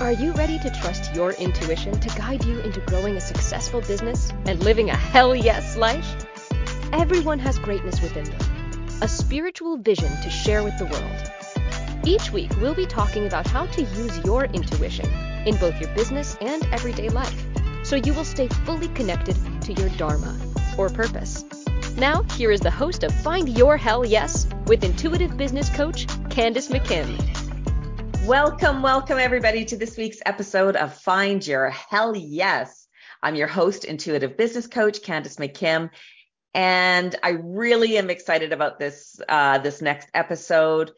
Are you ready to trust your intuition to guide you into growing a successful business and living a hell yes life? Everyone has greatness within them, a spiritual vision to share with the world. Each week, we'll be talking about how to use your intuition in both your business and everyday life so you will stay fully connected to your Dharma or purpose. Now, here is the host of Find Your Hell Yes with intuitive business coach Candace McKim. Welcome, welcome everybody to this week's episode of Find Your Hell Yes. I'm your host, intuitive business coach Candace McKim, and I really am excited about this uh, this next episode.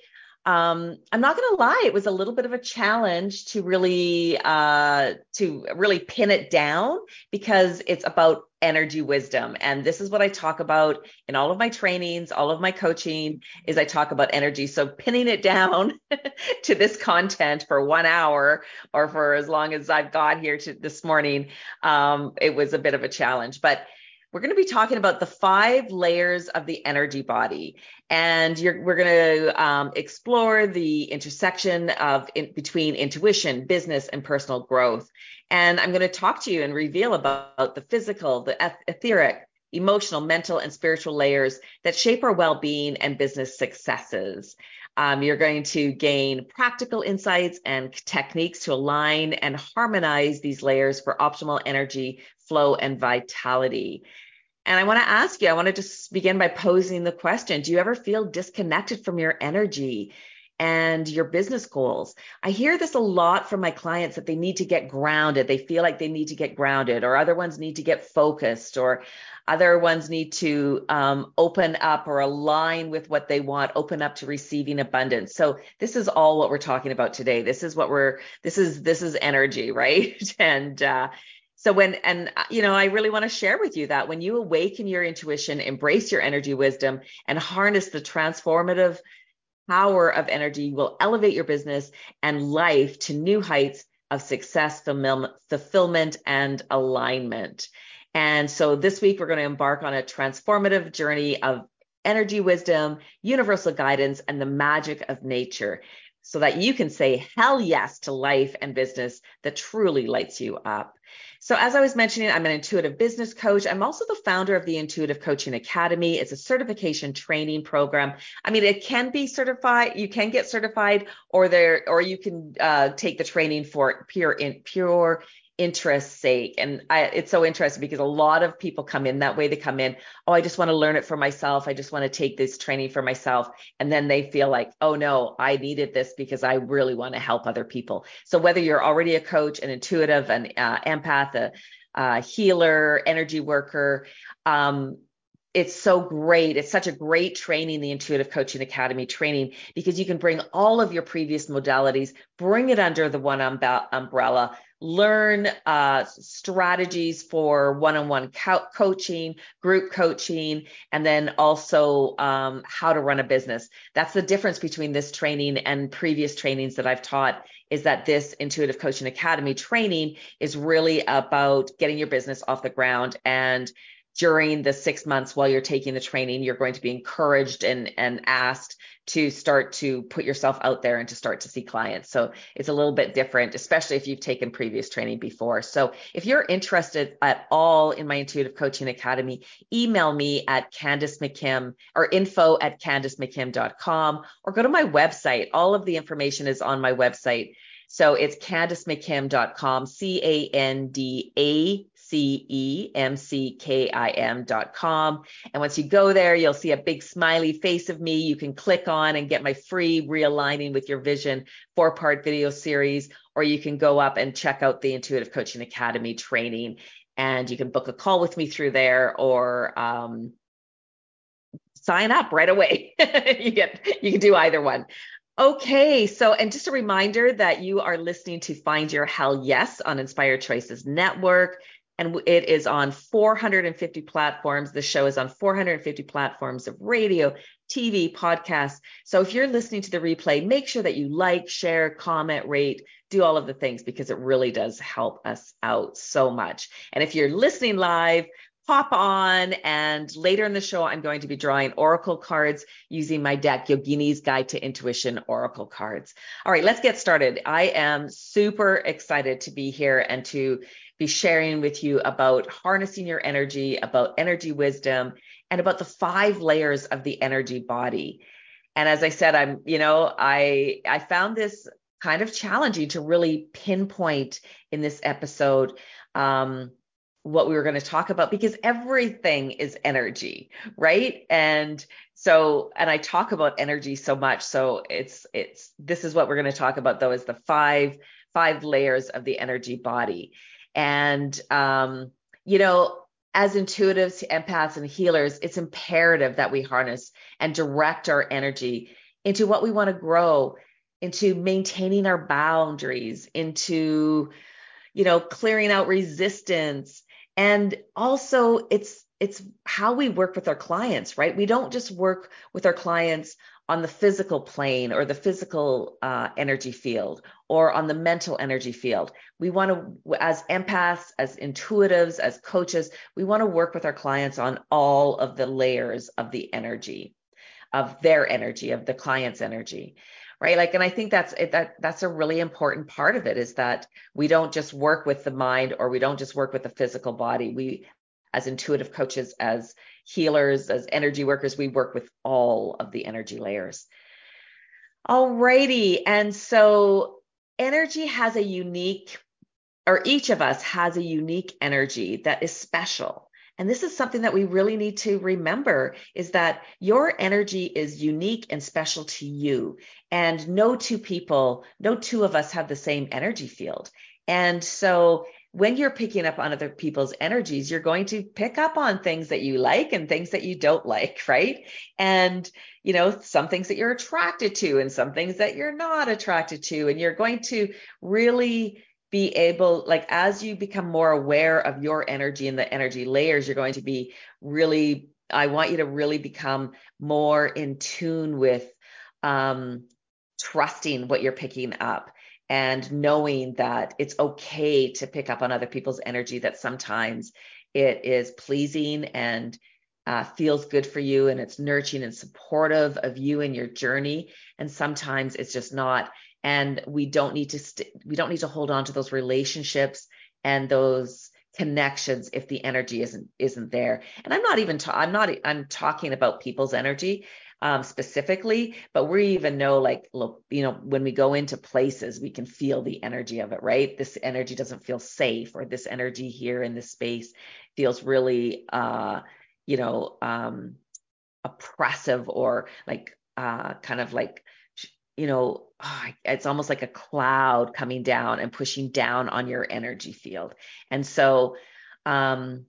Um, I'm not going to lie, it was a little bit of a challenge to really uh, to really pin it down because it's about energy wisdom. And this is what i talk about in all of my trainings all of my coaching is i talk about energy. So pinning it down to this content for one hour or for as long as i've got here to this morning um, it was a bit of a challenge. But we're going to be talking about the five layers of the energy body. And we're going to um, explore the intersection of in, between intuition business and personal growth. And i'm going to talk to you and reveal about the physical the etheric emotional mental and spiritual layers that shape our well-being and business successes. Um, you're going to gain practical insights and techniques to align and harmonize these layers for optimal energy flow and vitality. And I want to ask you, I want to just begin by posing the question Do you ever feel disconnected from your energy and your business goals? I hear this a lot from my clients that they need to get grounded. They feel like they need to get grounded, or other ones need to get focused, or other ones need to um, open up or align with what they want, open up to receiving abundance. So this is all what we're talking about today. This is what we're. This is this is energy, right? and uh, so when and uh, you know i really want to share with you that when you awaken your intuition embrace your energy wisdom and harness the transformative power of energy you will elevate your business and life to new heights of success fulfillment and alignment. And so this week we're going to embark on a transformative journey of energy wisdom universal guidance and the magic of nature so that you can say hell yes to life and business that truly lights you up so, as I was mentioning, I'm an intuitive business coach. I'm also the founder of the Intuitive Coaching Academy. It's a certification training program. I mean, it can be certified. You can get certified, or there, or you can uh, take the training for pure in pure interest sake. And I, it's so interesting because a lot of people come in that way. They come in, oh, I just want to learn it for myself. I just want to take this training for myself. And then they feel like, oh no, I needed this because I really want to help other people. So whether you're already a coach, an intuitive, an uh, empath, a, a healer, energy worker, um, it's so great. It's such a great training, the Intuitive Coaching Academy training, because you can bring all of your previous modalities, bring it under the one umbrella, learn uh, strategies for one-on-one coaching, group coaching, and then also um, how to run a business. That's the difference between this training and previous trainings that I've taught is that this Intuitive Coaching Academy training is really about getting your business off the ground and during the six months while you're taking the training, you're going to be encouraged and, and asked to start to put yourself out there and to start to see clients. So it's a little bit different, especially if you've taken previous training before. So if you're interested at all in my Intuitive Coaching Academy, email me at Candace McKim or info at CandaceMcKim.com or go to my website. All of the information is on my website. So it's CandaceMcKim.com, C A N D A C E M C K I M dot com. And once you go there, you'll see a big smiley face of me. You can click on and get my free realigning with your vision four part video series, or you can go up and check out the Intuitive Coaching Academy training. And you can book a call with me through there or um, sign up right away. you get you can do either one. Okay, so and just a reminder that you are listening to Find Your Hell Yes on Inspired Choices Network and it is on 450 platforms. The show is on 450 platforms of radio, TV, podcasts. So if you're listening to the replay, make sure that you like, share, comment, rate, do all of the things because it really does help us out so much. And if you're listening live, pop on. And later in the show, I'm going to be drawing oracle cards using my deck, Yogini's Guide to Intuition Oracle Cards. All right, let's get started. I am super excited to be here and to be sharing with you about harnessing your energy, about energy wisdom, and about the five layers of the energy body. And as I said, I'm, you know, I I found this kind of challenging to really pinpoint in this episode um, what we were going to talk about because everything is energy, right? And so, and I talk about energy so much. So it's, it's, this is what we're going to talk about though, is the five, five layers of the energy body. And, um, you know, as intuitives, empaths, and healers, it's imperative that we harness and direct our energy into what we want to grow, into maintaining our boundaries, into, you know, clearing out resistance, and also it's it's how we work with our clients right? We don't just work with our clients on the physical plane or the physical uh, energy field or on the mental energy field. We want to as empaths as intuitives as coaches we want to work with our clients on all of the layers of the energy of their energy of the client's energy right? Like and i think that's that that's a really important part of it is that we don't just work with the mind or we don't just work with the physical body. We as intuitive coaches as healers as energy workers we work with all of the energy layers alrighty and so energy has a unique or each of us has a unique energy that is special and this is something that we really need to remember is that your energy is unique and special to you. And no two people, no two of us have the same energy field. And so when you're picking up on other people's energies, you're going to pick up on things that you like and things that you don't like, right? And, you know, some things that you're attracted to and some things that you're not attracted to. And you're going to really be able like as you become more aware of your energy and the energy layers you're going to be really i want you to really become more in tune with um, trusting what you're picking up and knowing that it's okay to pick up on other people's energy that sometimes it is pleasing and uh, feels good for you and it's nurturing and supportive of you and your journey. And sometimes it's just not. And we don't need to st- we don't need to hold on to those relationships and those connections if the energy isn't isn't there. And i'm not even ta- i'm not i'm talking about people's energy um, specifically but we even know like look you know when we go into places we can feel the energy of it right this energy doesn't feel safe or this energy here in this space feels really uh you know um oppressive or like uh kind of like you know, oh, it's almost like a cloud coming down and pushing down on your energy field. And so, um,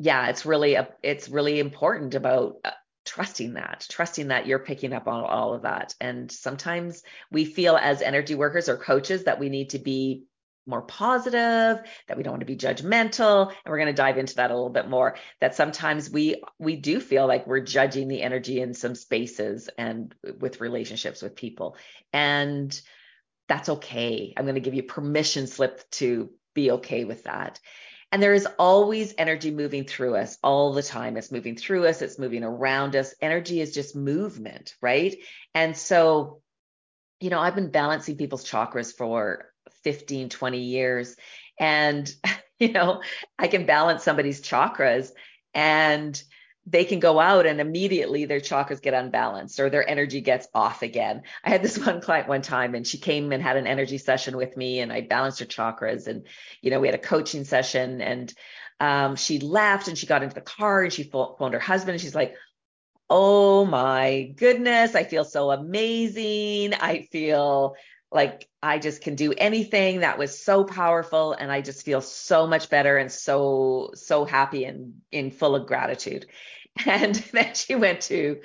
yeah, it's really a, it's really important about uh, trusting that, trusting that you're picking up on all of that. And sometimes we feel as energy workers or coaches that we need to be more positive that we don't want to be judgmental and we're going to dive into that a little bit more that sometimes we we do feel like we're judging the energy in some spaces and with relationships with people. And that's okay. I'm going to give you permission slip to be okay with that and there is always energy moving through us all the time. It's moving through us. It's moving around us. Energy is just movement right? And so you know i've been balancing people's chakras for 15, 20 years. And, you know, I can balance somebody's chakras and they can go out and immediately their chakras get unbalanced or their energy gets off again. I had this one client one time and she came and had an energy session with me and I balanced her chakras and you know we had a coaching session and um, she left and she got into the car and she phoned her husband and she's like, "Oh my goodness, I feel so amazing. I feel like I just can do anything that was so powerful and I just feel so much better and so so happy and in full of gratitude. And then she went to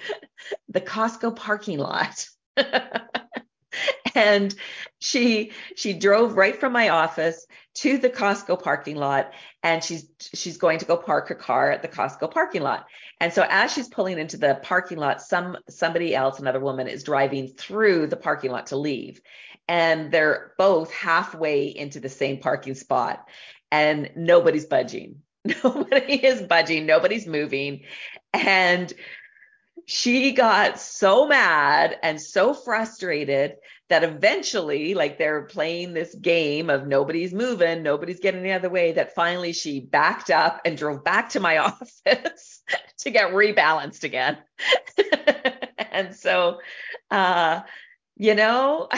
the Costco parking lot. and she she drove right from my office to the Costco parking lot and she's she's going to go park her car at the Costco parking lot. And so as she's pulling into the parking lot some somebody else another woman is driving through the parking lot to leave and they're both halfway into the same parking spot and nobody's budging Nobody is budging, nobody's moving. And she got so mad and so frustrated that eventually, like they're playing this game of nobody's moving, nobody's getting the other way, that finally she backed up and drove back to my office to get rebalanced again. and so, uh, you know,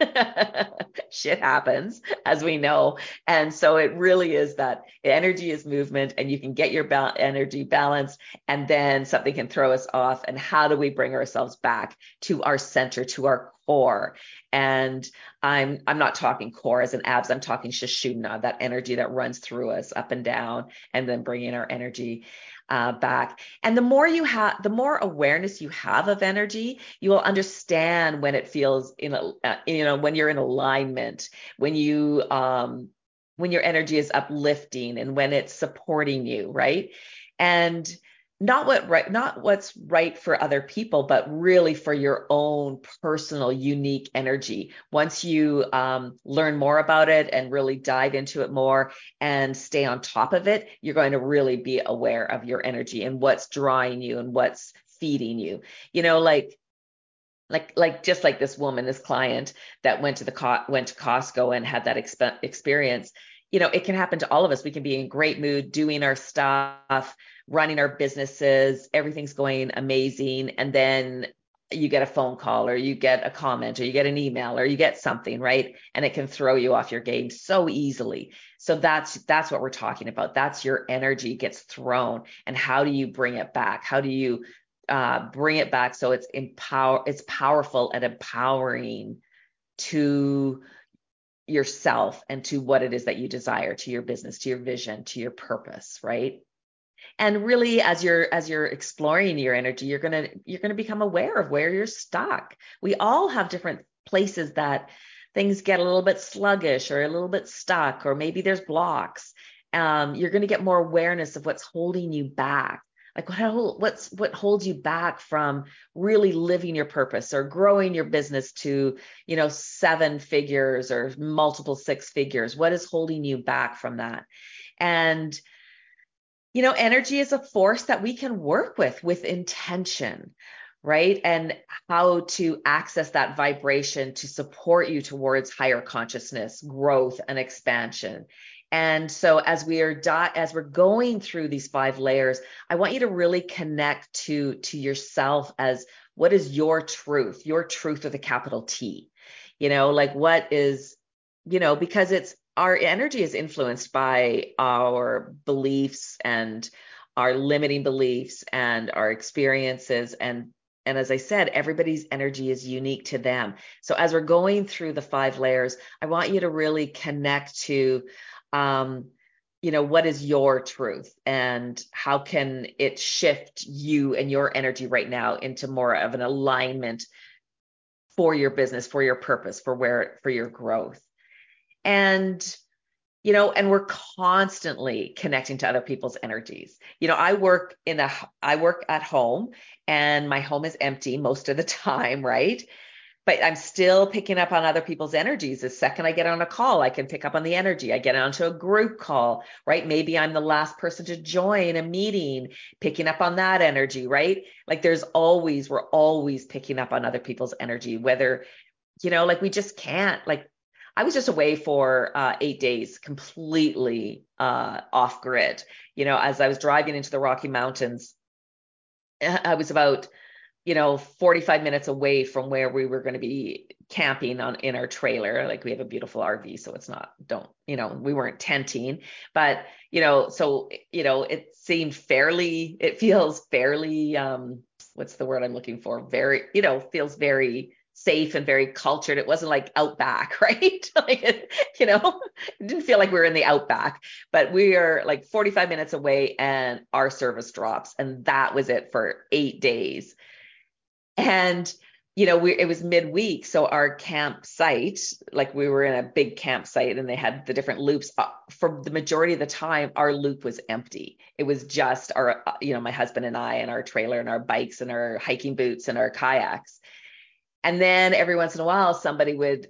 shit happens as we know. And so it really is that energy is movement and you can get your ba- energy balanced and then something can throw us off. And how do we bring ourselves back to our center to our core? And i'm i'm not talking core as an abs i'm talking sushumna that energy that runs through us up and down and then bringing our energy uh, back. And the more you have, the more awareness you have of energy, you will understand when it feels in a, uh, you know, when you're in alignment, when you, um, when your energy is uplifting and when it's supporting you, right? And not what right not what's right for other people but really for your own personal unique energy once you um, learn more about it and really dive into it more and stay on top of it you're going to really be aware of your energy and what's drawing you and what's feeding you you know like like like just like this woman this client that went to the co- went to Costco and had that exp- experience you know, it can happen to all of us. We can be in great mood doing our stuff, running our businesses, everything's going amazing. And then you get a phone call or you get a comment or you get an email or you get something, right? And it can throw you off your game so easily. So that's that's what we're talking about. That's your energy gets thrown. And how do you bring it back? How do you uh, bring it back so it's empower it's powerful and empowering to yourself and to what it is that you desire to your business to your vision to your purpose right and really as you're as you're exploring your energy you're going to you're going to become aware of where you're stuck. We all have different places that things get a little bit sluggish or a little bit stuck or maybe there's blocks. Um, you're going to get more awareness of what's holding you back. Like what what's what holds you back from really living your purpose or growing your business to you know seven figures or multiple six figures? What is holding you back from that? And you know energy is a force that we can work with with intention right and how to access that vibration to support you towards higher consciousness growth and expansion and so as we are di- as we're going through these five layers, I want you to really connect to to yourself as what is your truth, your truth with a capital T. You know, like what is, you know, because it's our energy is influenced by our beliefs and our limiting beliefs and our experiences and and as I said, everybody's energy is unique to them. So as we're going through the five layers, I want you to really connect to um, you know what is your truth and how can it shift you and your energy right now into more of an alignment for your business for your purpose for where for your growth and you know and we're constantly connecting to other people's energies you know i work in a i work at home and my home is empty most of the time right but I'm still picking up on other people's energies. The second I get on a call, I can pick up on the energy. I get onto a group call, right? Maybe I'm the last person to join a meeting, picking up on that energy, right? Like there's always, we're always picking up on other people's energy, whether, you know, like we just can't, like, I was just away for uh, eight days, completely uh, off grid. You know, as I was driving into the Rocky Mountains, I was about you know 45 minutes away from where we were going to be camping on in our trailer. Like we have a beautiful rv so it's not don't you know we weren't tenting. But you know so you know it seemed fairly it feels fairly um what's the word i'm looking for? Very you know feels very safe and very cultured. It wasn't like outback right? Like you know it didn't feel like we were in the outback but we are like 45 minutes away and our service drops and that was it for eight days. And you know we it was midweek so our campsite like we were in a big campsite and they had the different loops uh, for the majority of the time our loop was empty. It was just our uh, you know my husband and i and our trailer and our bikes and our hiking boots and our kayaks and then every once in a while somebody would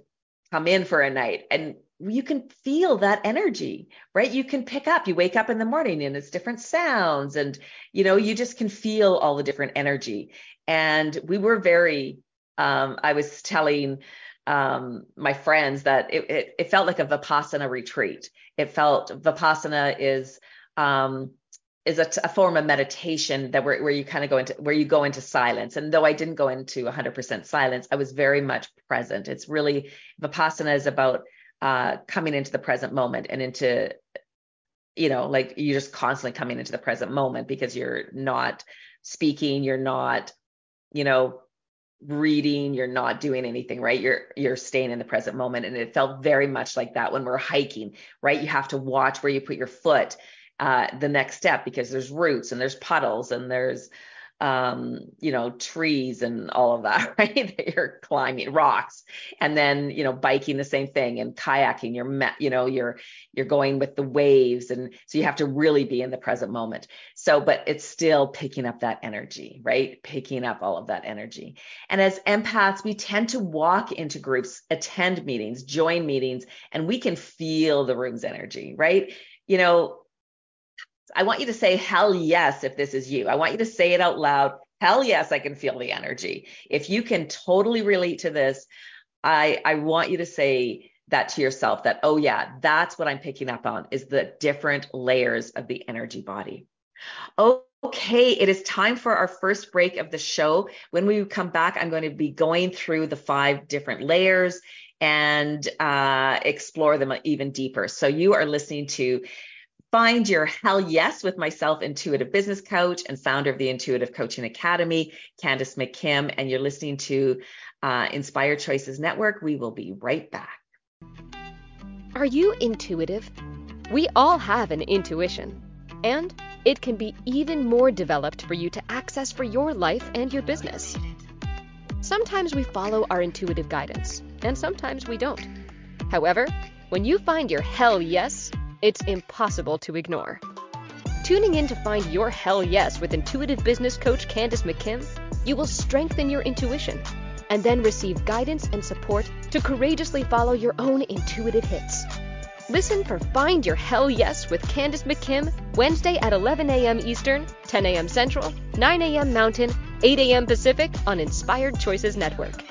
come in for a night and you can feel that energy, right? You can pick up, you wake up in the morning and it's different sounds and, you know, you just can feel all the different energy. And we were very, um, I was telling um, my friends that it, it, it, felt like a Vipassana retreat. It felt Vipassana is, um, is a, a, form of meditation that where, where you kind of go into where you go into silence. And though i didn't go into 100% silence i was very much present. It's really vipassana is about uh, coming into the present moment and into you know like you're just constantly coming into the present moment because you're not speaking you're not you know reading you're not doing anything right? You're you're staying in the present moment. And it felt very much like that when we're hiking right? You have to watch where you put your foot uh, the next step because there's roots and there's puddles and there's um, you know, trees and all of that, right? that you're climbing rocks and then, you know, biking the same thing and kayaking, you're, you know, you're, you're going with the waves. And so you have to really be in the present moment. So, but it's still picking up that energy, right? Picking up all of that energy. And as empaths, we tend to walk into groups, attend meetings, join meetings, and we can feel the room's energy, right? You know, I want you to say hell yes if this is you. I want you to say it out loud. Hell yes, I can feel the energy. If you can totally relate to this, I I want you to say that to yourself that oh yeah, that's what I'm picking up on is the different layers of the energy body. Okay, it is time for our first break of the show. When we come back, I'm going to be going through the five different layers and uh, explore them even deeper. So you are listening to Find your hell yes with myself, intuitive business coach and founder of the Intuitive Coaching Academy, Candace McKim, and you're listening to uh, Inspired Choices Network. We will be right back. Are you intuitive? We all have an intuition, and it can be even more developed for you to access for your life and your business. Sometimes we follow our intuitive guidance, and sometimes we don't. However, when you find your hell yes, it's impossible to ignore. Tuning in to find your hell yes with intuitive business coach Candace McKim, you will strengthen your intuition and then receive guidance and support to courageously follow your own intuitive hits. Listen for Find Your Hell Yes with Candace McKim Wednesday at 11 a.m. Eastern, 10 a.m. Central, 9 a.m. Mountain, 8 a.m. Pacific on Inspired Choices Network.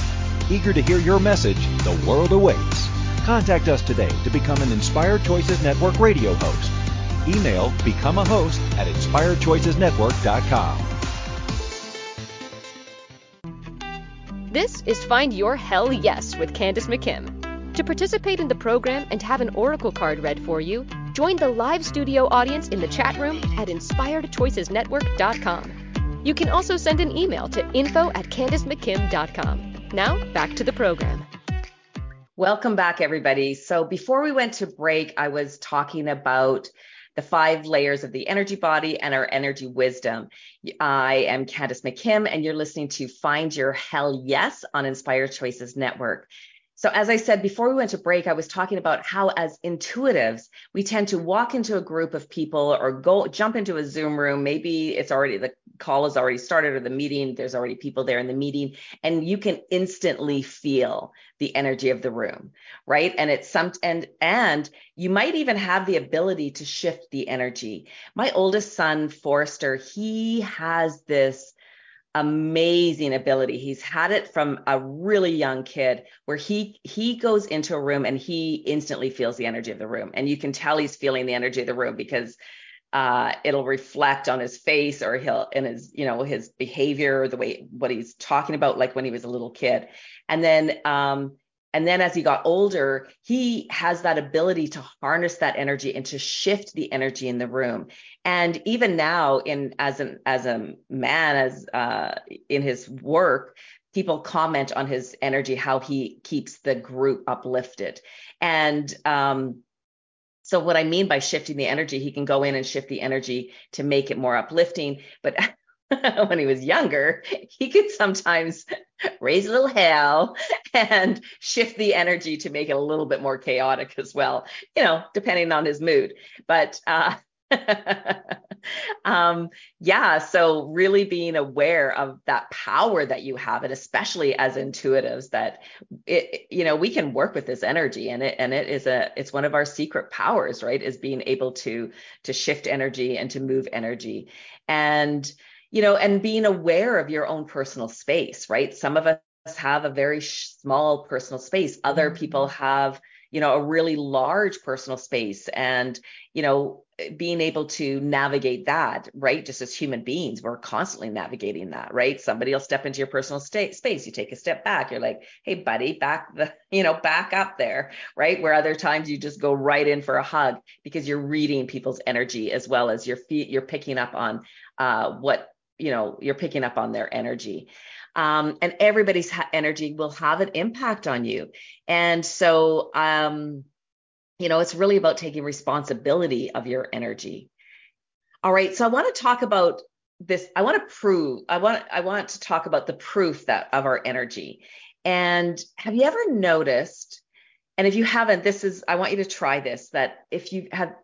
Eager to hear your message, the world awaits. Contact us today to become an Inspired Choices Network radio host. Email become a host at inspiredchoicesnetwork.com. This is Find Your Hell Yes with Candace McKim. To participate in the program and have an oracle card read for you, join the live studio audience in the chat room at inspiredchoicesnetwork.com. You can also send an email to info at candacemckim.com. Now, back to the program. Welcome back, everybody. So, before we went to break, I was talking about the five layers of the energy body and our energy wisdom. I am Candace McKim, and you're listening to Find Your Hell Yes on Inspired Choices Network. So, as I said before we went to break, I was talking about how, as intuitives, we tend to walk into a group of people or go jump into a Zoom room. Maybe it's already the call has already started or the meeting, there's already people there in the meeting, and you can instantly feel the energy of the room, right? And it's some and and you might even have the ability to shift the energy. My oldest son, Forrester, he has this amazing ability. He's had it from a really young kid where he he goes into a room and he instantly feels the energy of the room. And you can tell he's feeling the energy of the room because uh, it'll reflect on his face or he'll in his you know his behavior the way what he's talking about like when he was a little kid and then um, and then as he got older, he has that ability to harness that energy and to shift the energy in the room. And even now, in as an as a man, as uh, in his work, people comment on his energy, how he keeps the group uplifted. And um, so what I mean by shifting the energy, he can go in and shift the energy to make it more uplifting. But when he was younger, he could sometimes raise a little hell and shift the energy to make it a little bit more chaotic as well, you know, depending on his mood. But uh, um, yeah, so really being aware of that power that you have, and especially as intuitives, that it, you know, we can work with this energy, and it and it is a it's one of our secret powers, right? Is being able to to shift energy and to move energy, and you know, and being aware of your own personal space, right? Some of us have a very small personal space. Other mm-hmm. people have, you know, a really large personal space. And, you know, being able to navigate that, right? Just as human beings, we're constantly navigating that, right? Somebody will step into your personal state space. You take a step back. You're like, hey, buddy, back the, you know, back up there, right? Where other times you just go right in for a hug because you're reading people's energy as well as your feet, you're picking up on uh, what you know you're picking up on their energy. Um, and everybody's ha- energy will have an impact on you. And so um, you know it's really about taking responsibility of your energy. All right so i want to talk about this i want to prove i want i want to talk about the proof that of our energy. And have you ever noticed and if you haven't this is i want you to try this that if you have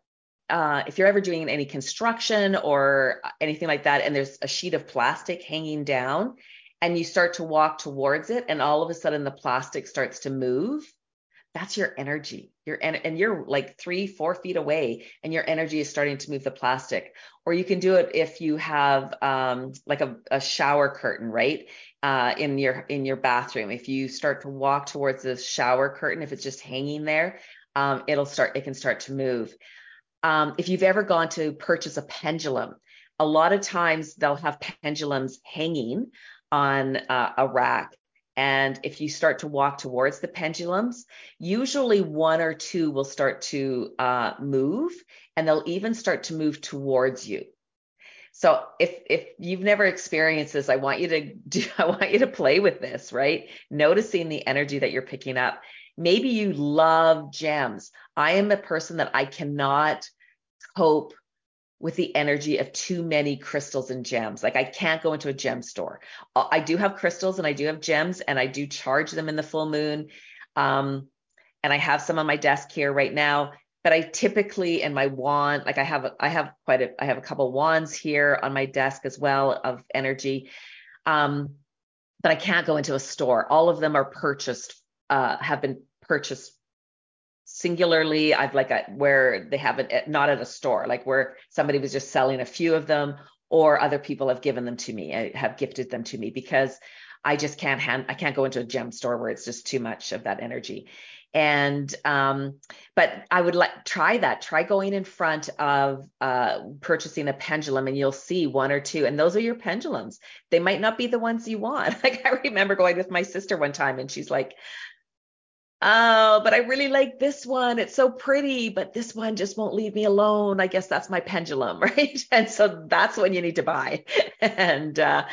uh, if you're ever doing any construction or anything like that, and there's a sheet of plastic hanging down, and you start to walk towards it, and all of a sudden the plastic starts to move, that's your energy. You're and, and you're like three, four feet away, and your energy is starting to move the plastic. Or you can do it if you have um, like a, a shower curtain, right? Uh, in your in your bathroom. If you start to walk towards the shower curtain, if it's just hanging there, um, it'll start. It can start to move um, if you've ever gone to purchase a pendulum, a lot of times they'll have pendulums hanging on uh, a rack. And if you start to walk towards the pendulums, usually one or two will start to uh, move and they'll even start to move towards you. So if if you've never experienced this, I want you to do I want you to play with this, right? Noticing the energy that you're picking up Maybe you love gems. I am a person that I cannot cope with the energy of too many crystals and gems. Like I can't go into a gem store. Uh, I do have crystals and I do have gems and I do charge them in the full moon. Um, and I have some on my desk here right now. But I typically in my wand, like I have, I have quite a, I have a couple wands here on my desk as well of energy. Um, but I can't go into a store. All of them are purchased, uh, have been purchased singularly. I've like a, where they have it not at a store, like where somebody was just selling a few of them, or other people have given them to me, I have gifted them to me because I just can't hand, I can't go into a gem store where it's just too much of that energy. And um, but I would like try that. Try going in front of uh, purchasing a pendulum, and you'll see one or two. And those are your pendulums. They might not be the ones you want. Like I remember going with my sister one time, and she's like, Oh, but I really like this one. It's so pretty, but this one just won't leave me alone. I guess that's my pendulum, right? And so that's when you need to buy. And uh,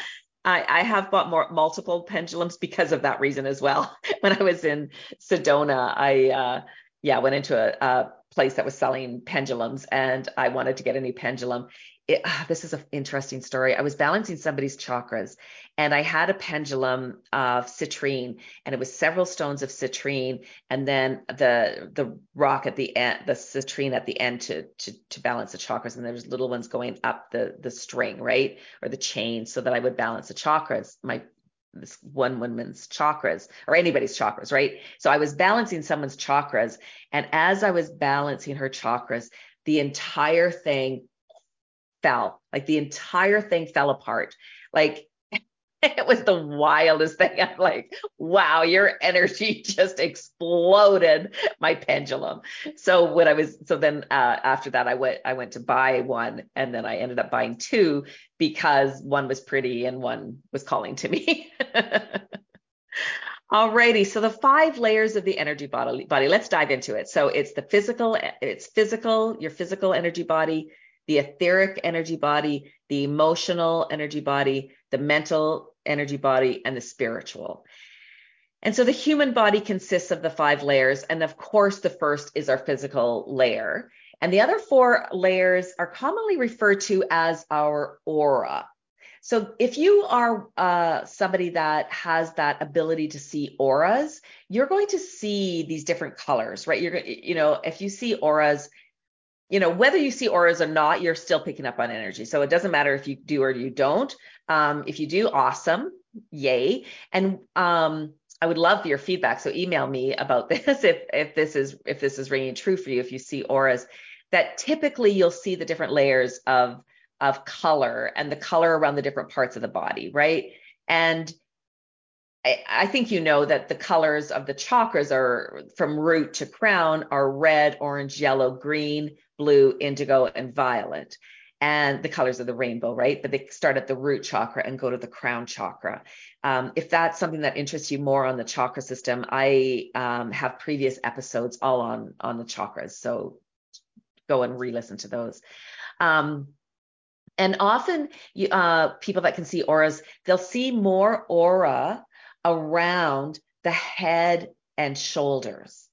I, I have bought more multiple pendulums because of that reason as well. When I was in Sedona, I uh, yeah went into a, a place that was selling pendulums, and I wanted to get a new pendulum it, ah, this is an interesting story. I was balancing somebody's chakras and I had a pendulum of citrine and it was several stones of citrine and then the the rock at the end, the citrine at the end to to to balance the chakras and there's little ones going up the the string, right? Or the chain so that I would balance the chakras. My this one woman's chakras or anybody's chakras, right? So I was balancing someone's chakras and as I was balancing her chakras, the entire thing fell. Like the entire thing fell apart. Like it was the wildest thing. I'm like, wow, your energy just exploded my pendulum. So when I was, so then uh, after that, I went, I went to buy one, and then I ended up buying two because one was pretty and one was calling to me. Alrighty, so the five layers of the energy body, body. Let's dive into it. So it's the physical, it's physical, your physical energy body, the etheric energy body, the emotional energy body, the mental energy body, and the spiritual. And so the human body consists of the five layers. And of course, the first is our physical layer. And the other four layers are commonly referred to as our aura. So if you are uh, somebody that has that ability to see auras, you're going to see these different colors, right? You're, you know, if you see auras, you know, whether you see auras or not, you're still picking up on energy. So it doesn't matter if you do or you don't. Um, if you do, awesome, yay. And um, I would love your feedback. So email me about this if if this is if this is ringing true for you. If you see auras, that typically you'll see the different layers of of color and the color around the different parts of the body, right? And I, think you know that the colors of the chakras are from root to crown are red, orange, yellow, green, blue, indigo, and violet and the colors of the rainbow, right? But they start at the root chakra and go to the crown chakra. Um, if that's something that interests you more on the chakra system, I um, have previous episodes all on on the chakras, so go and re-listen to those. Um, and often, uh, people that can see auras, they'll see more aura around the head and shoulders.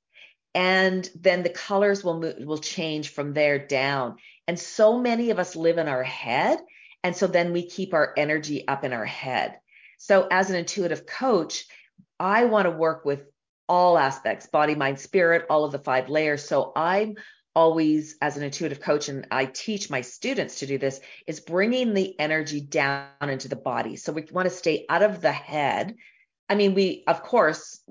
And then the colors will move, will change from there down. And so many of us live in our head and so then we keep our energy up in our head. So as an intuitive coach i want to work with all aspects body mind spirit all of the five layers. So i'm always as an intuitive coach and i teach my students to do this is bringing the energy down into the body. So we want to stay out of the head i mean we of course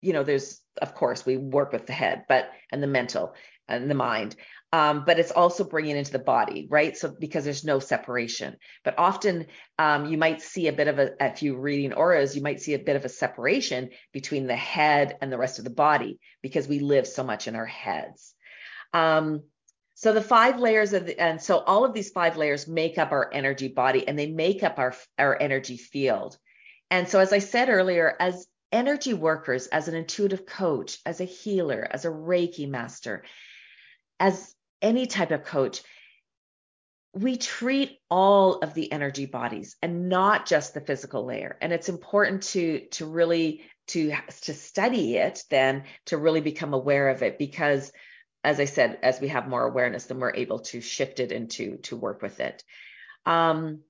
you know there's of course we work with the head but and the mental and the mind. Um, but it's also bringing into the body right? So because there's no separation. But often um, you might see a bit of a if you reading auras you might see a bit of a separation between the head and the rest of the body because we live so much in our heads. Um, so the five layers of the, and so all of these five layers make up our energy body and they make up our our energy field and so as i said earlier as energy workers, as an intuitive coach, as a healer, as a Reiki master, as any type of coach, we treat all of the energy bodies and not just the physical layer. And it's important to to really to to study it then to really become aware of it because as I said, as we have more awareness, then we're able to shift it into to work with it. Um,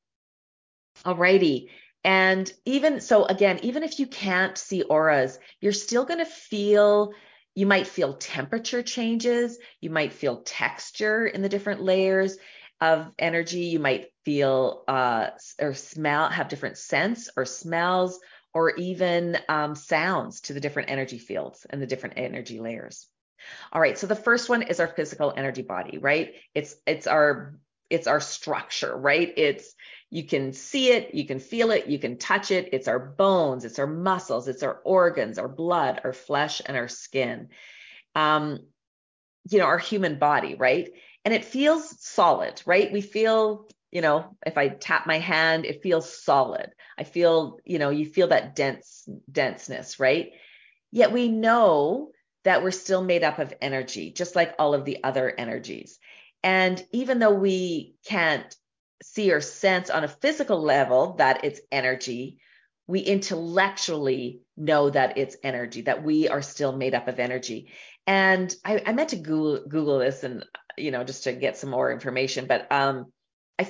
alrighty. And even so, again, even if you can't see auras, you're still going to feel, you might feel temperature changes, you might feel texture in the different layers of energy, you might feel uh, or smell, have different scents or smells, or even um, sounds to the different energy fields and the different energy layers. All right, so the first one is our physical energy body, right? It's it's our it's our structure, right? It's you can see it, you can feel it, you can touch it. It's our bones, it's our muscles, it's our organs, our blood, our flesh, and our skin. Um, you know, our human body, right? And it feels solid, right? We feel, you know, if I tap my hand, it feels solid. I feel, you know, you feel that dense denseness, right? Yet we know that we're still made up of energy, just like all of the other energies. And even though we can't see or sense on a physical level that it's energy, we intellectually know that it's energy, that we are still made up of energy. And I, I meant to Google, Google this and, you know, just to get some more information, but um, I,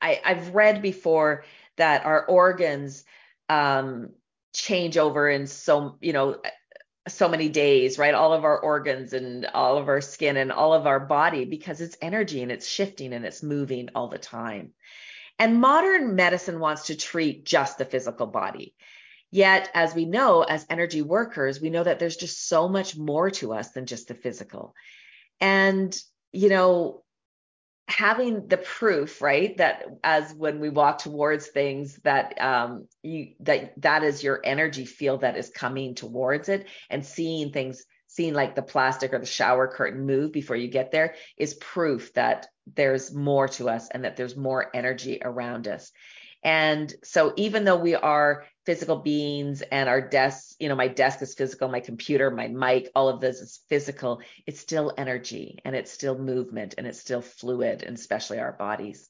I, I've read before that our organs um, change over in so, you know, so many days, right? All of our organs and all of our skin and all of our body because it's energy and it's shifting and it's moving all the time. And modern medicine wants to treat just the physical body. Yet, as we know, as energy workers, we know that there's just so much more to us than just the physical. And, you know, having the proof right that as when we walk towards things that um you that that is your energy field that is coming towards it and seeing things seeing like the plastic or the shower curtain move before you get there is proof that there's more to us and that there's more energy around us. And so even though we are physical beings and our desks, you know, my desk is physical, my computer, my mic, all of this is physical. It's still energy and it's still movement and it's still fluid, and especially our bodies.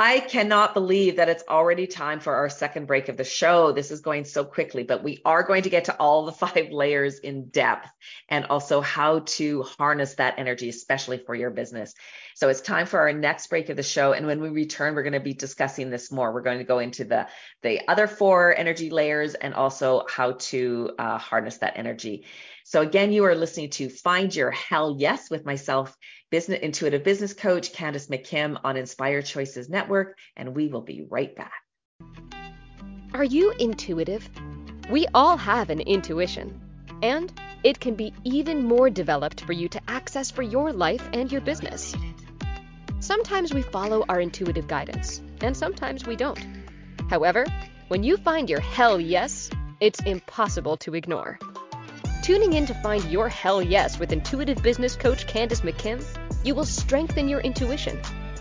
I cannot believe that it's already time for our second break of the show. This is going so quickly, but we are going to get to all the five layers in depth and also how to harness that energy, especially for your business. So it's time for our next break of the show. And when we return, we're going to be discussing this more. We're going to go into the, the other four energy layers and also how to uh, harness that energy. So again, you are listening to Find Your Hell Yes with myself, business intuitive business coach Candace McKim on Inspired Choices Network, and we will be right back. Are you intuitive? We all have an intuition, and it can be even more developed for you to access for your life and your business. Sometimes we follow our intuitive guidance, and sometimes we don't. However, when you find your hell yes, it's impossible to ignore. Tuning in to find your hell yes with intuitive business coach Candace McKim, you will strengthen your intuition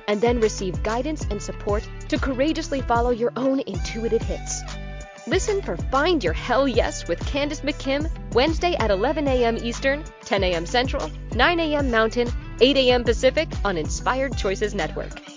and then receive guidance and support to courageously follow your own intuitive hits. Listen for Find Your Hell Yes with Candace McKim Wednesday at 11 a.m. Eastern, 10 a.m. Central, 9 a.m. Mountain, 8 a.m. Pacific on Inspired Choices Network.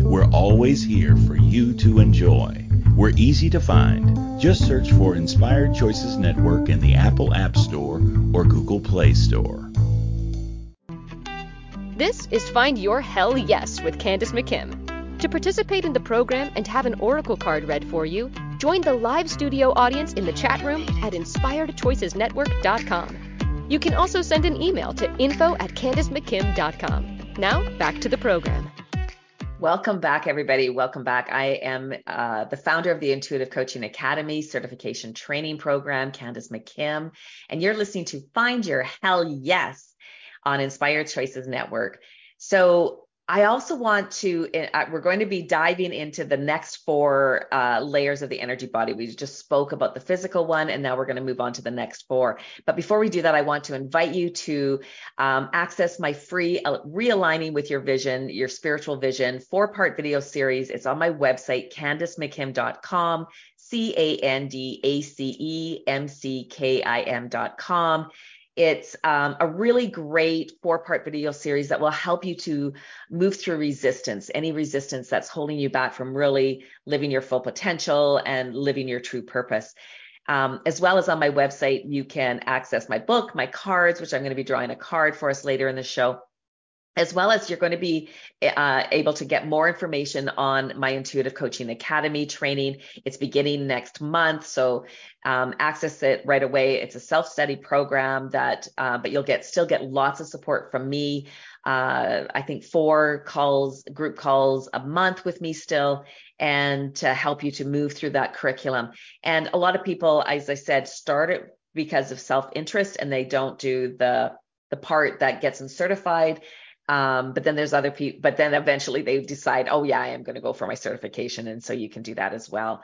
we're always here for you to enjoy. We're easy to find. Just search for Inspired Choices Network in the Apple App Store or Google Play Store. This is Find Your Hell Yes with Candace McKim. To participate in the program and have an oracle card read for you, join the live studio audience in the chat room at inspiredchoicesnetwork.com. You can also send an email to info at CandaceMcKim.com. Now, back to the program. Welcome back, everybody. Welcome back. I am uh, the founder of the Intuitive Coaching Academy certification training program, Candace McKim, and you're listening to Find Your Hell Yes on Inspired Choices Network. So, I also want to, uh, we're going to be diving into the next four uh, layers of the energy body. We just spoke about the physical one, and now we're going to move on to the next four. But before we do that, I want to invite you to um, access my free uh, Realigning with Your Vision, Your Spiritual Vision four part video series. It's on my website, CandaceMcKim.com. C A N D A C E M C K I M.com. It's um, a really great four part video series that will help you to move through resistance, any resistance that's holding you back from really living your full potential and living your true purpose. Um, as well as on my website, you can access my book, my cards, which I'm going to be drawing a card for us later in the show as well as you're going to be uh, able to get more information on my intuitive coaching academy training. It's beginning next month so um, access it right away. It's a self-study program that uh, but you'll get still get lots of support from me. Uh, i think four calls group calls a month with me still and to help you to move through that curriculum. And a lot of people as i said start it because of self-interest and they don't do the the part that gets them certified um, but then there's other people, but then eventually they decide, oh yeah, I am going to go for my certification. And so you can do that as well.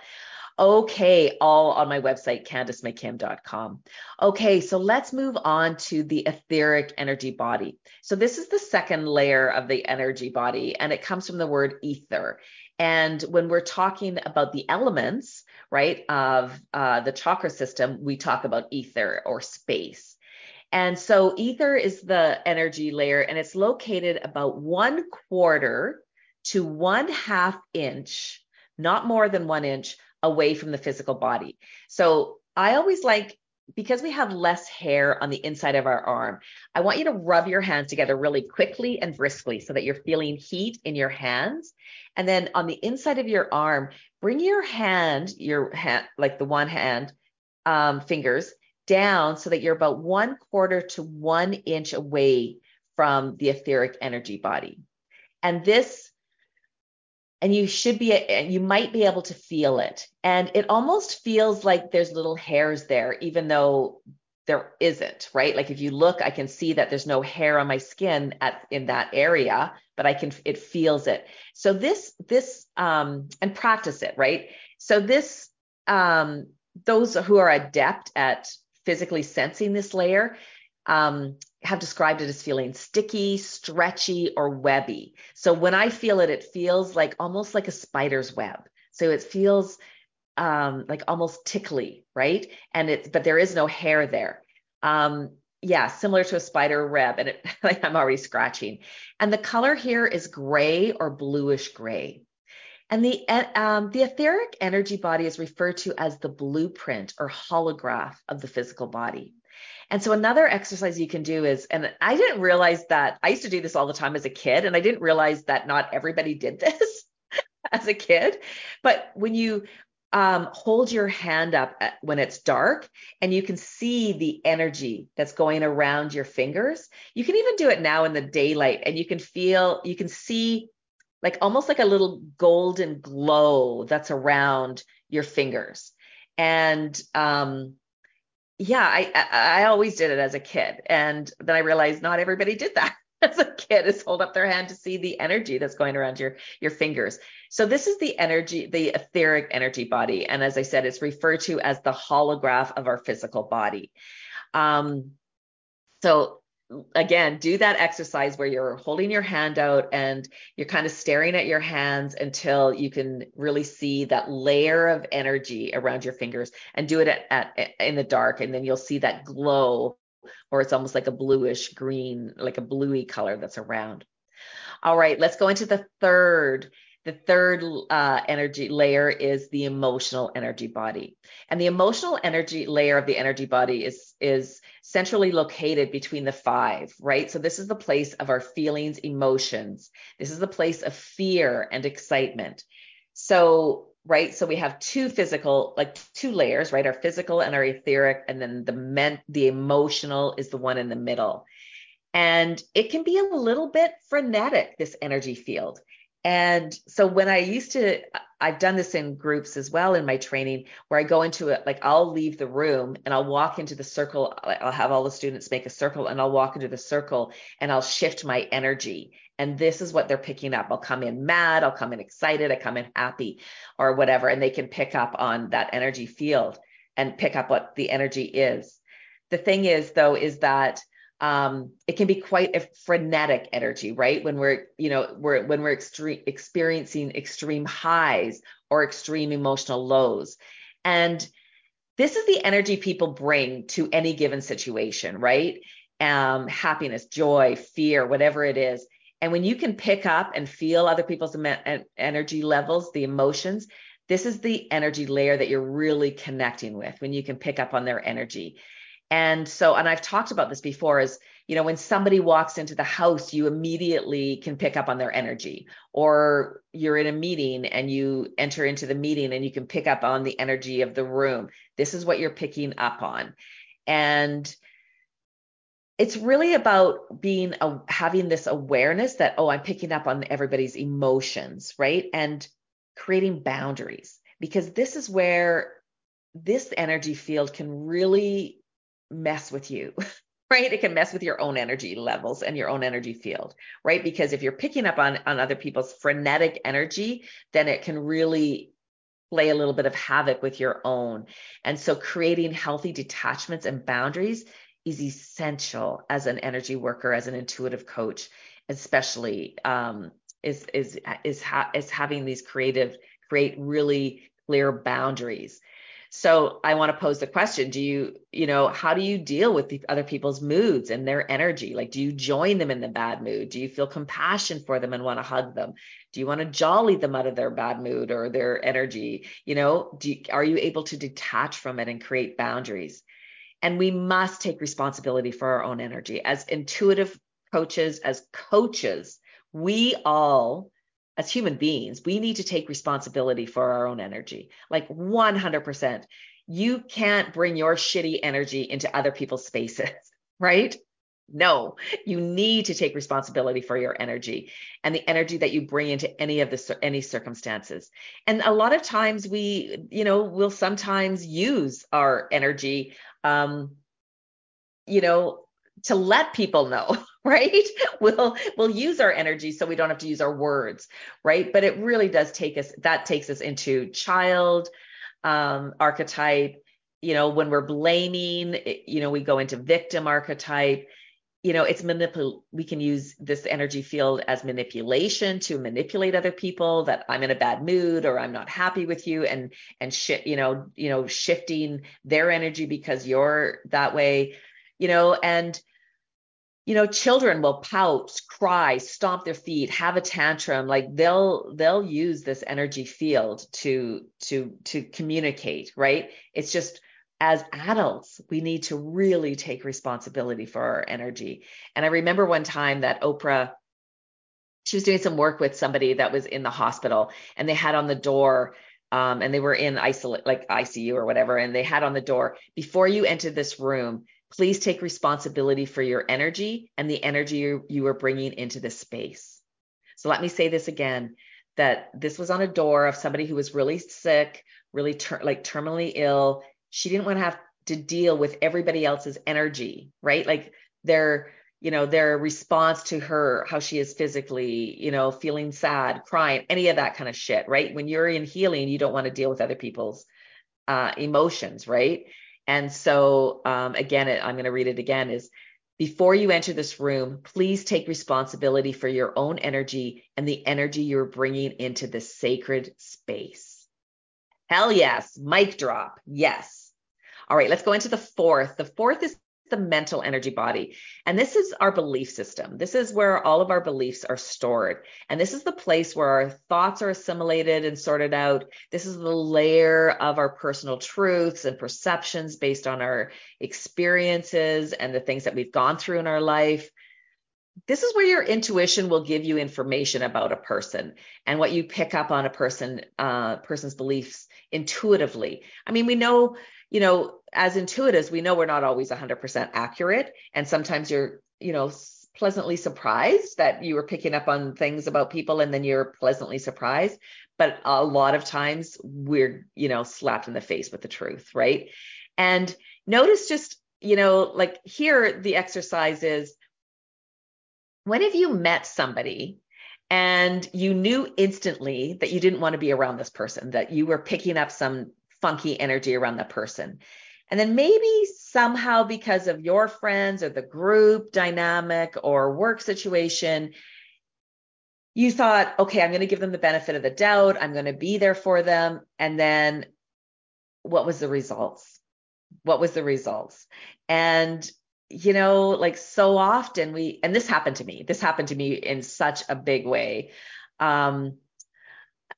Okay, all on my website, CandaceMcKim.com. Okay, so let's move on to the etheric energy body. So this is the second layer of the energy body, and it comes from the word ether. And when we're talking about the elements, right, of uh, the chakra system, we talk about ether or space. And so ether is the energy layer, and it's located about one quarter to one half inch, not more than one inch away from the physical body. So I always like, because we have less hair on the inside of our arm, I want you to rub your hands together really quickly and briskly so that you're feeling heat in your hands. And then on the inside of your arm, bring your hand, your hand, like the one hand, um, fingers down so that you're about one quarter to one inch away from the etheric energy body. And this and you should be you might be able to feel it. And it almost feels like there's little hairs there even though there isn't right? Like if you look i can see that there's no hair on my skin at in that area but i can it feels it. So this this um and practice it right? So this um those who are adept at physically sensing this layer um, have described it as feeling sticky, stretchy, or webby. So when I feel it, it feels like almost like a spider's web. So it feels um, like almost tickly, right? And it's but there is no hair there. Um, yeah, similar to a spider web, and it, I'm already scratching. And the color here is gray or bluish gray. And the um, the etheric energy body is referred to as the blueprint or holograph of the physical body. And so another exercise you can do is, and I didn't realize that I used to do this all the time as a kid, and I didn't realize that not everybody did this as a kid. But when you um, hold your hand up at, when it's dark and you can see the energy that's going around your fingers, you can even do it now in the daylight and you can feel, you can see like almost like a little golden glow that's around your fingers. And um, yeah, I, I, always did it as a kid, and then I realized not everybody did that as a kid is hold up their hand to see the energy that's going around your your fingers. So this is the energy, the etheric energy body, and as I said, it's referred to as the holograph of our physical body. Um, so again, do that exercise where you're holding your hand out and you're kind of staring at your hands until you can really see that layer of energy around your fingers and do it at, at in the dark. And then you'll see that glow or it's almost like a bluish green, like a bluey color that's around. All right, let's go into the third the third uh, energy layer is the emotional energy body. And the emotional energy layer of the energy body is, is centrally located between the five, right? So this is the place of our feelings, emotions. This is the place of fear and excitement. So, right, so we have two physical, like two layers, right? Our physical and our etheric, and then the ment, the emotional is the one in the middle. And it can be a little bit frenetic, this energy field. And so when I used to, I've done this in groups as well in my training where I go into it, like I'll leave the room and I'll walk into the circle. I'll have all the students make a circle and I'll walk into the circle and I'll shift my energy. And this is what they're picking up. I'll come in mad, I'll come in excited, I come in happy or whatever. And they can pick up on that energy field and pick up what the energy is. The thing is, though, is that um, it can be quite a frenetic energy, right? When we're, you know, we're when we're extreme, experiencing extreme highs or extreme emotional lows, and this is the energy people bring to any given situation, right? Um, happiness, joy, fear, whatever it is. And when you can pick up and feel other people's energy levels, the emotions, this is the energy layer that you're really connecting with when you can pick up on their energy. And so, and I've talked about this before is, you know, when somebody walks into the house, you immediately can pick up on their energy, or you're in a meeting and you enter into the meeting and you can pick up on the energy of the room. This is what you're picking up on. And it's really about being a, having this awareness that, oh, I'm picking up on everybody's emotions, right? And creating boundaries because this is where this energy field can really mess with you, right? It can mess with your own energy levels and your own energy field, right? Because if you're picking up on, on other people's frenetic energy, then it can really play a little bit of havoc with your own. And so creating healthy detachments and boundaries is essential as an energy worker, as an intuitive coach, especially um, is is is ha- is having these creative create really clear boundaries so I want to pose the question, do you, you know, how do you deal with the other people's moods and their energy? Like, do you join them in the bad mood? Do you feel compassion for them and want to hug them? Do you want to jolly them out of their bad mood or their energy? You know, you, are you able to detach from it and create boundaries? And we must take responsibility for our own energy as intuitive coaches, as coaches. We all as human beings, we need to take responsibility for our own energy, like 100%. You can't bring your shitty energy into other people's spaces, right? No, you need to take responsibility for your energy and the energy that you bring into any of the any circumstances. And a lot of times we, you know, will sometimes use our energy, um, you know, to let people know, right? We'll we'll use our energy so we don't have to use our words, right? But it really does take us that takes us into child um, archetype. You know, when we're blaming, you know, we go into victim archetype you know it's manipul we can use this energy field as manipulation to manipulate other people that i'm in a bad mood or i'm not happy with you and and shit you know you know shifting their energy because you're that way you know and you know children will pout cry stomp their feet have a tantrum like they'll they'll use this energy field to to to communicate right it's just as adults, we need to really take responsibility for our energy. And I remember one time that Oprah, she was doing some work with somebody that was in the hospital and they had on the door, um, and they were in isolate, like ICU or whatever. And they had on the door, before you enter this room, please take responsibility for your energy and the energy you, are bringing into this space. So let me say this again that this was on a door of somebody who was really sick, really ter- like terminally ill, she didn't want to have to deal with everybody else's energy, right? Like their, you know, their response to her, how she is physically, you know, feeling sad, crying, any of that kind of shit, right? When you're in healing, you don't want to deal with other people's uh, emotions, right? And so, um, again, I'm going to read it again is before you enter this room, please take responsibility for your own energy and the energy you're bringing into this sacred space. Hell yes. Mic drop. Yes. All right, let's go into the fourth. The fourth is the mental energy body. And this is our belief system. This is where all of our beliefs are stored. And this is the place where our thoughts are assimilated and sorted out. This is the layer of our personal truths and perceptions based on our experiences and the things that we've gone through in our life. This is where your intuition will give you information about a person and what you pick up on a person, uh, person's beliefs intuitively. I mean, we know you know, as intuitives, we know we're not always 100% accurate. And sometimes you're, you know, pleasantly surprised that you were picking up on things about people and then you're pleasantly surprised. But a lot of times we're, you know, slapped in the face with the truth, right? And notice just, you know, like here, the exercise is when have you met somebody and you knew instantly that you didn't want to be around this person, that you were picking up some funky energy around the person. And then maybe somehow because of your friends or the group dynamic or work situation, you thought, okay, I'm going to give them the benefit of the doubt. I'm going to be there for them. And then what was the results? What was the results? And, you know, like so often we, and this happened to me, this happened to me in such a big way. Um,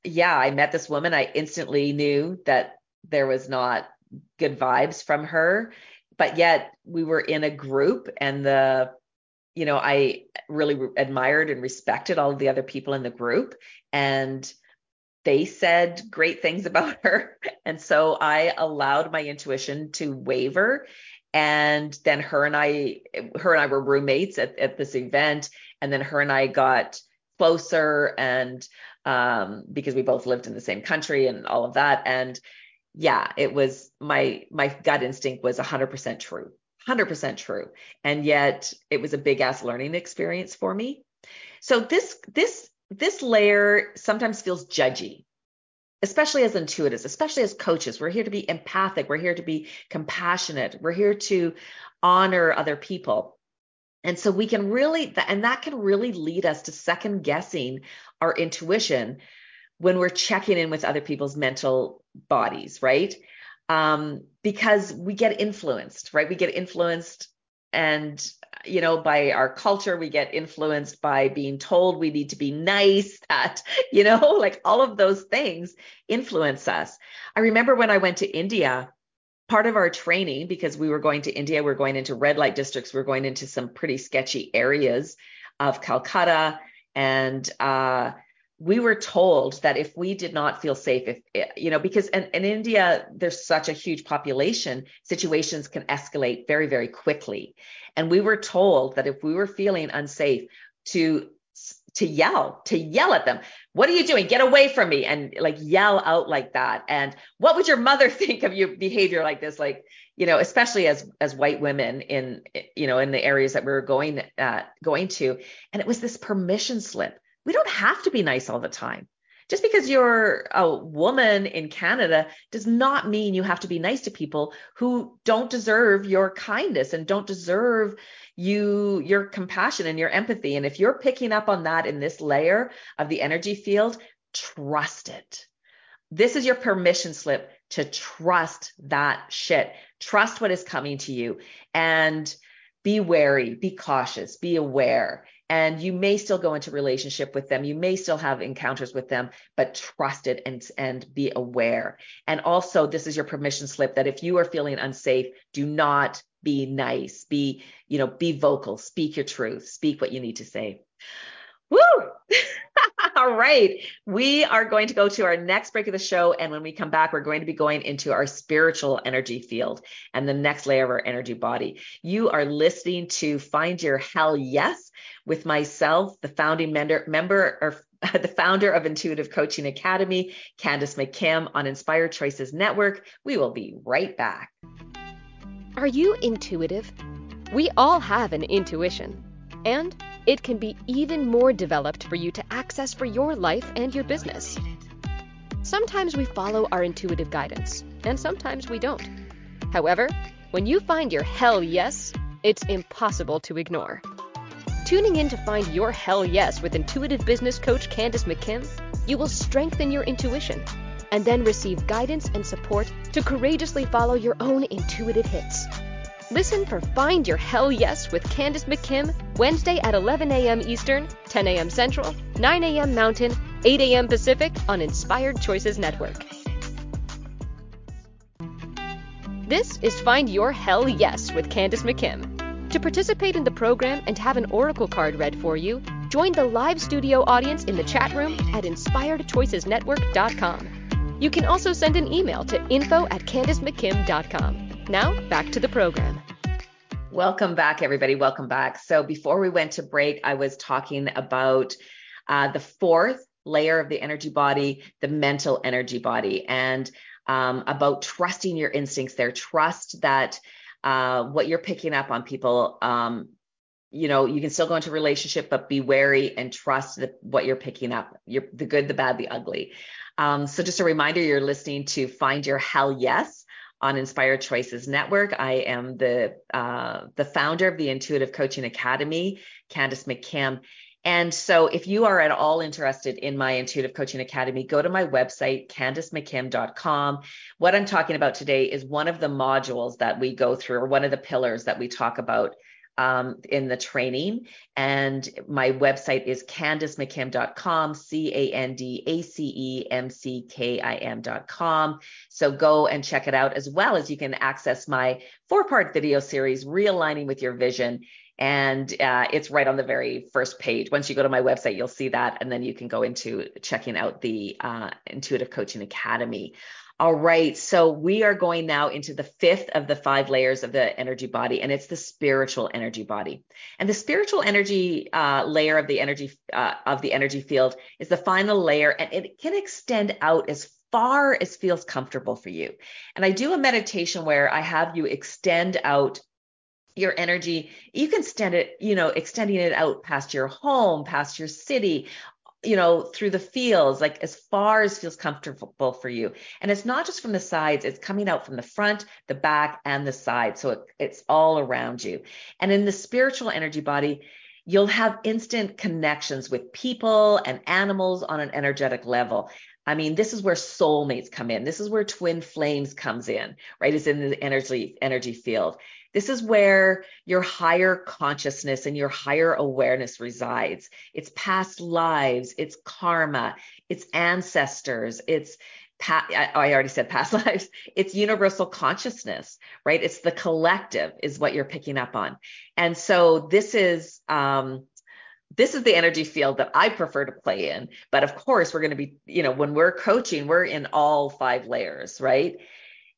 yeah, I met this woman. I instantly knew that there was not good vibes from her but yet we were in a group and the you know i really admired and respected all of the other people in the group and they said great things about her and so i allowed my intuition to waver and then her and i her and i were roommates at, at this event and then her and i got closer and um, because we both lived in the same country and all of that and yeah, it was my my gut instinct was 100% true. 100% true. And yet it was a big ass learning experience for me. So this this this layer sometimes feels judgy, especially as intuitives, especially as coaches. We're here to be empathic, we're here to be compassionate, we're here to honor other people. And so we can really, and that can really lead us to second guessing our intuition when we're checking in with other people's mental bodies, right? Um, because we get influenced, right? We get influenced and you know by our culture we get influenced by being told we need to be nice that you know like all of those things influence us. I remember when i went to india part of our training because we were going to india we are going into red light districts we are going into some pretty sketchy areas of calcutta and uh we were told that if we did not feel safe, if eh, you know, because in, in India there's such a huge population, situations can escalate very, very quickly. And we were told that if we were feeling unsafe, to to yell, to yell at them. What are you doing? Get away from me. And like yell out like that. And what would your mother think of your behavior like this? Like, you know, especially as as white women in you know in the areas that we were going uh, going to, and it was this permission slip. We don't have to be nice all the time. Just because you're a woman in Canada does not mean you have to be nice to people who don't deserve your kindness and don't deserve you your compassion and your empathy. And if you're picking up on that in this layer of the energy field, trust it. This is your permission slip to trust that shit. Trust what is coming to you and be wary, be cautious, be aware. And you may still go into relationship with them. You may still have encounters with them, but trust it and, and be aware. And also, this is your permission slip that if you are feeling unsafe, do not be nice, be, you know, be vocal, speak your truth, speak what you need to say. Woo! All right. We are going to go to our next break of the show. And when we come back, we're going to be going into our spiritual energy field and the next layer of our energy body. You are listening to Find Your Hell Yes with myself, the founding member, member or the founder of Intuitive Coaching Academy, Candace McKim on Inspired Choices Network. We will be right back. Are you intuitive? We all have an intuition. And it can be even more developed for you to access for your life and your business. Sometimes we follow our intuitive guidance, and sometimes we don't. However, when you find your hell yes, it's impossible to ignore. Tuning in to find your hell yes with intuitive business coach Candace McKim, you will strengthen your intuition and then receive guidance and support to courageously follow your own intuitive hits. Listen for Find Your Hell Yes with Candace McKim, Wednesday at 11 a.m. Eastern, 10 a.m. Central, 9 a.m. Mountain, 8 a.m. Pacific on Inspired Choices Network. This is Find Your Hell Yes with Candace McKim. To participate in the program and have an oracle card read for you, join the live studio audience in the chat room at inspiredchoicesnetwork.com. You can also send an email to info at candacemckim.com. Now, back to the program. Welcome back, everybody. Welcome back. So, before we went to break, I was talking about uh, the fourth layer of the energy body, the mental energy body, and um, about trusting your instincts there. Trust that uh, what you're picking up on people. Um, you know, you can still go into relationship, but be wary and trust that what you're picking up. You're the good, the bad, the ugly. Um, so just a reminder, you're listening to Find Your Hell Yes on Inspired Choices Network. I am the uh, the founder of the Intuitive Coaching Academy, Candace McKim. And so if you are at all interested in my Intuitive Coaching Academy, go to my website, candacemckim.com. What I'm talking about today is one of the modules that we go through, or one of the pillars that we talk about um, in the training. And my website is candacemckim.com, C A N D A C E M C K I M.com. So go and check it out, as well as you can access my four part video series, Realigning with Your Vision. And uh, it's right on the very first page. Once you go to my website, you'll see that. And then you can go into checking out the uh, Intuitive Coaching Academy. All right. So we are going now into the fifth of the five layers of the energy body, and it's the spiritual energy body. And the spiritual energy uh, layer of the energy uh, of the energy field is the final layer, and it can extend out as far as feels comfortable for you. And I do a meditation where I have you extend out your energy you can extend it you know extending it out past your home past your city you know, through the fields, like as far as feels comfortable for you. And it's not just from the sides, it's coming out from the front, the back, and the side. So it, it's all around you. And in the spiritual energy body, you'll have instant connections with people and animals on an energetic level. I mean, this is where soulmates come in. This is where twin flames comes in, right? It's in the energy energy field. This is where your higher consciousness and your higher awareness resides. It's past lives, it's karma, it's ancestors, it's I already said past lives. It's universal consciousness, right? It's the collective is what you're picking up on. And so this is um, this is the energy field that I prefer to play in. But of course, we're going to be, you know, when we're coaching, we're in all five layers, right?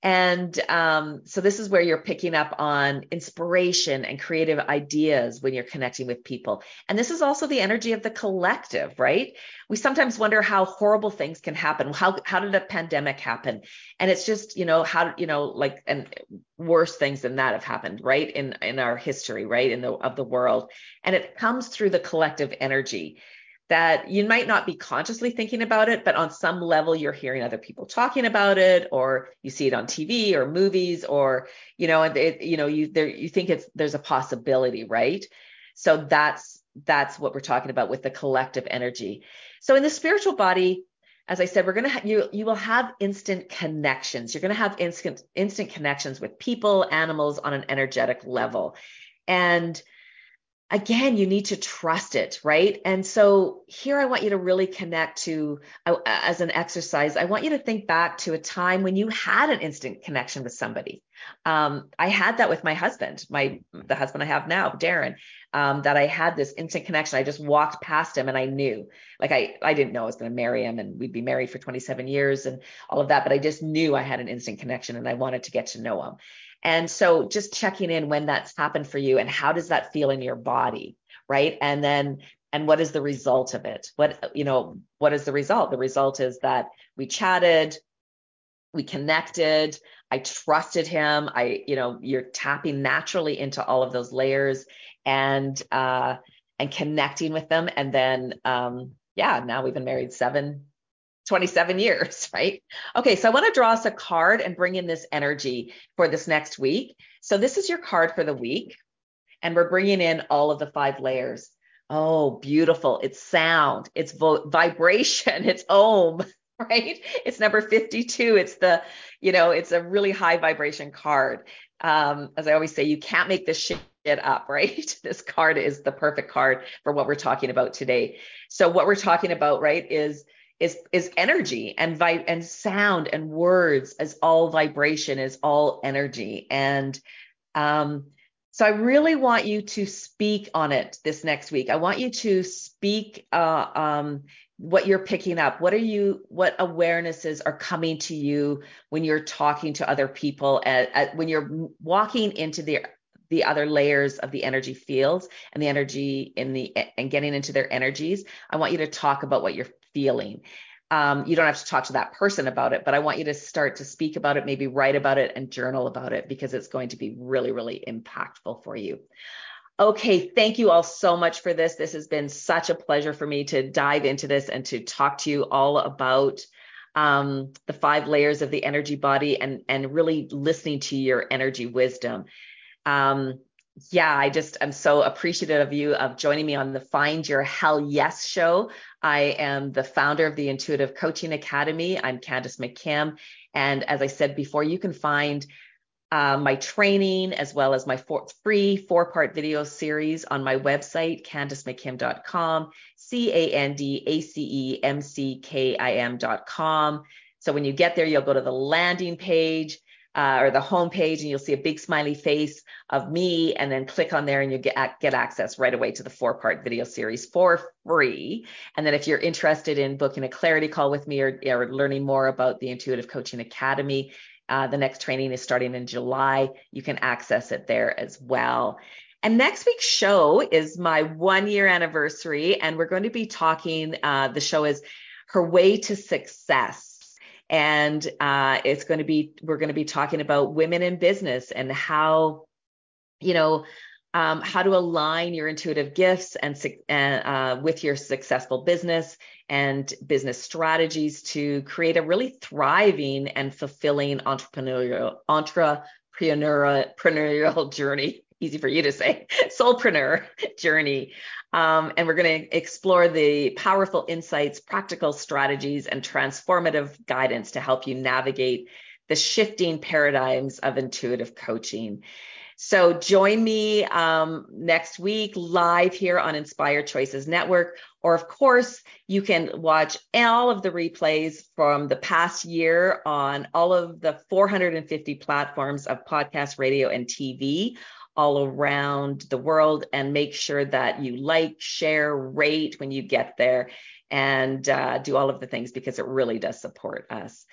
And um, so this is where you're picking up on inspiration and creative ideas when you're connecting with people. And this is also the energy of the collective, right? We sometimes wonder how horrible things can happen. How how did a pandemic happen? And it's just, you know, how you know, like and worse things than that have happened, right? In in our history, right? In the of the world. And it comes through the collective energy that you might not be consciously thinking about it, but on some level you're hearing other people talking about it, or you see it on TV or movies, or you know, it, you know, you there you think it's there's a possibility, right? So that's that's what we're talking about with the collective energy. So in the spiritual body, as I said, we're gonna ha- you you will have instant connections. You're gonna have instant instant connections with people, animals on an energetic level, and again, you need to trust it, right? And so here I want you to really connect to, uh, as an exercise, I want you to think back to a time when you had an instant connection with somebody. Um, I had that with my husband, my the husband I have now, Darren, um, that I had this instant connection. I just walked past him and I knew, like I I didn't know I was going to marry him and we'd be married for 27 years and all of that, but I just knew I had an instant connection and I wanted to get to know him. And so just checking in when that's happened for you and how does that feel in your body, right? And then and what is the result of it? What you know, what is the result? The result is that we chatted, we connected, I trusted him. I you know, you're tapping naturally into all of those layers and uh and connecting with them and then um yeah, now we've been married 7 27 years, right? Okay, so I want to draw us a card and bring in this energy for this next week. So this is your card for the week, and we're bringing in all of the five layers. Oh, beautiful. It's sound, it's vo- vibration, it's om, right? It's number 52. It's the, you know, it's a really high vibration card. Um, as I always say, you can't make this shit up, right? This card is the perfect card for what we're talking about today. So what we're talking about, right, is is is energy and vi- and sound and words as all vibration is all energy. And um so i really want you to speak on it this next week. I want you to speak uh um what you're picking up. What are you what awarenesses are coming to you when you're talking to other people at, at, when you're walking into the the other layers of the energy fields and the energy in the and getting into their energies? I want you to talk about what you're feeling. Um, you don't have to talk to that person about it, but I want you to start to speak about it, maybe write about it and journal about it because it's going to be really, really impactful for you. Okay, thank you all so much for this. This has been such a pleasure for me to dive into this and to talk to you all about um, the five layers of the energy body and and really listening to your energy wisdom. Um, yeah, I just am so appreciative of you of joining me on the Find Your Hell Yes show. I am the founder of the Intuitive Coaching Academy. I'm Candace McKim. And as I said before, you can find uh, my training as well as my four, free four part video series on my website, candacemckim.com, C A N D A C E M C K I M.com. So when you get there, you'll go to the landing page uh, or the homepage and you'll see a big smiley face of me and then click on there and you get, get access right away to the four part video series for free. And then if you're interested in booking a clarity call with me or, or learning more about the Intuitive Coaching Academy, uh, the next training is starting in July. You can access it there as well. And next week's show is my one year anniversary, and we're going to be talking. Uh, the show is Her Way to Success and uh, it's going to be we're going to be talking about women in business and how you know um, how to align your intuitive gifts and uh, with your successful business and business strategies to create a really thriving and fulfilling entrepreneurial entrepreneurial, entrepreneurial journey easy for you to say soulpreneur journey um, and we're going to explore the powerful insights, practical strategies, and transformative guidance to help you navigate the shifting paradigms of intuitive coaching. So join me um, next week live here on Inspired Choices Network. Or, of course, you can watch all of the replays from the past year on all of the 450 platforms of podcast, radio, and TV all around the world and make sure that you like, share, rate when you get there and uh, do all of the things because it really does support us.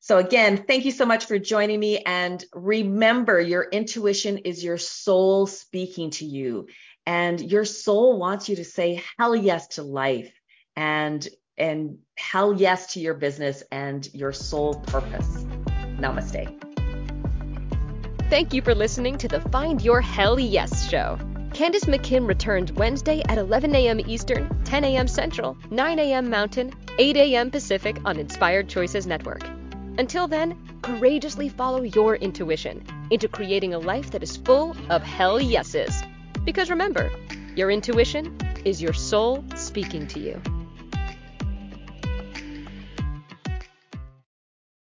So, again, thank you so much for joining me. And remember, your intuition is your soul speaking to you, and your soul wants you to say hell yes to life and and hell yes to your business and your soul purpose. Namaste. Thank you for listening to the Find Your Hell Yes show. Candace McKim returns Wednesday at 11 a.m. Eastern, 10 a.m. Central, 9 a.m. Mountain, 8 a.m. Pacific on Inspired Choices Network. Until then, courageously follow your intuition into creating a life that is full of hell yeses. Because remember, your intuition is your soul speaking to you.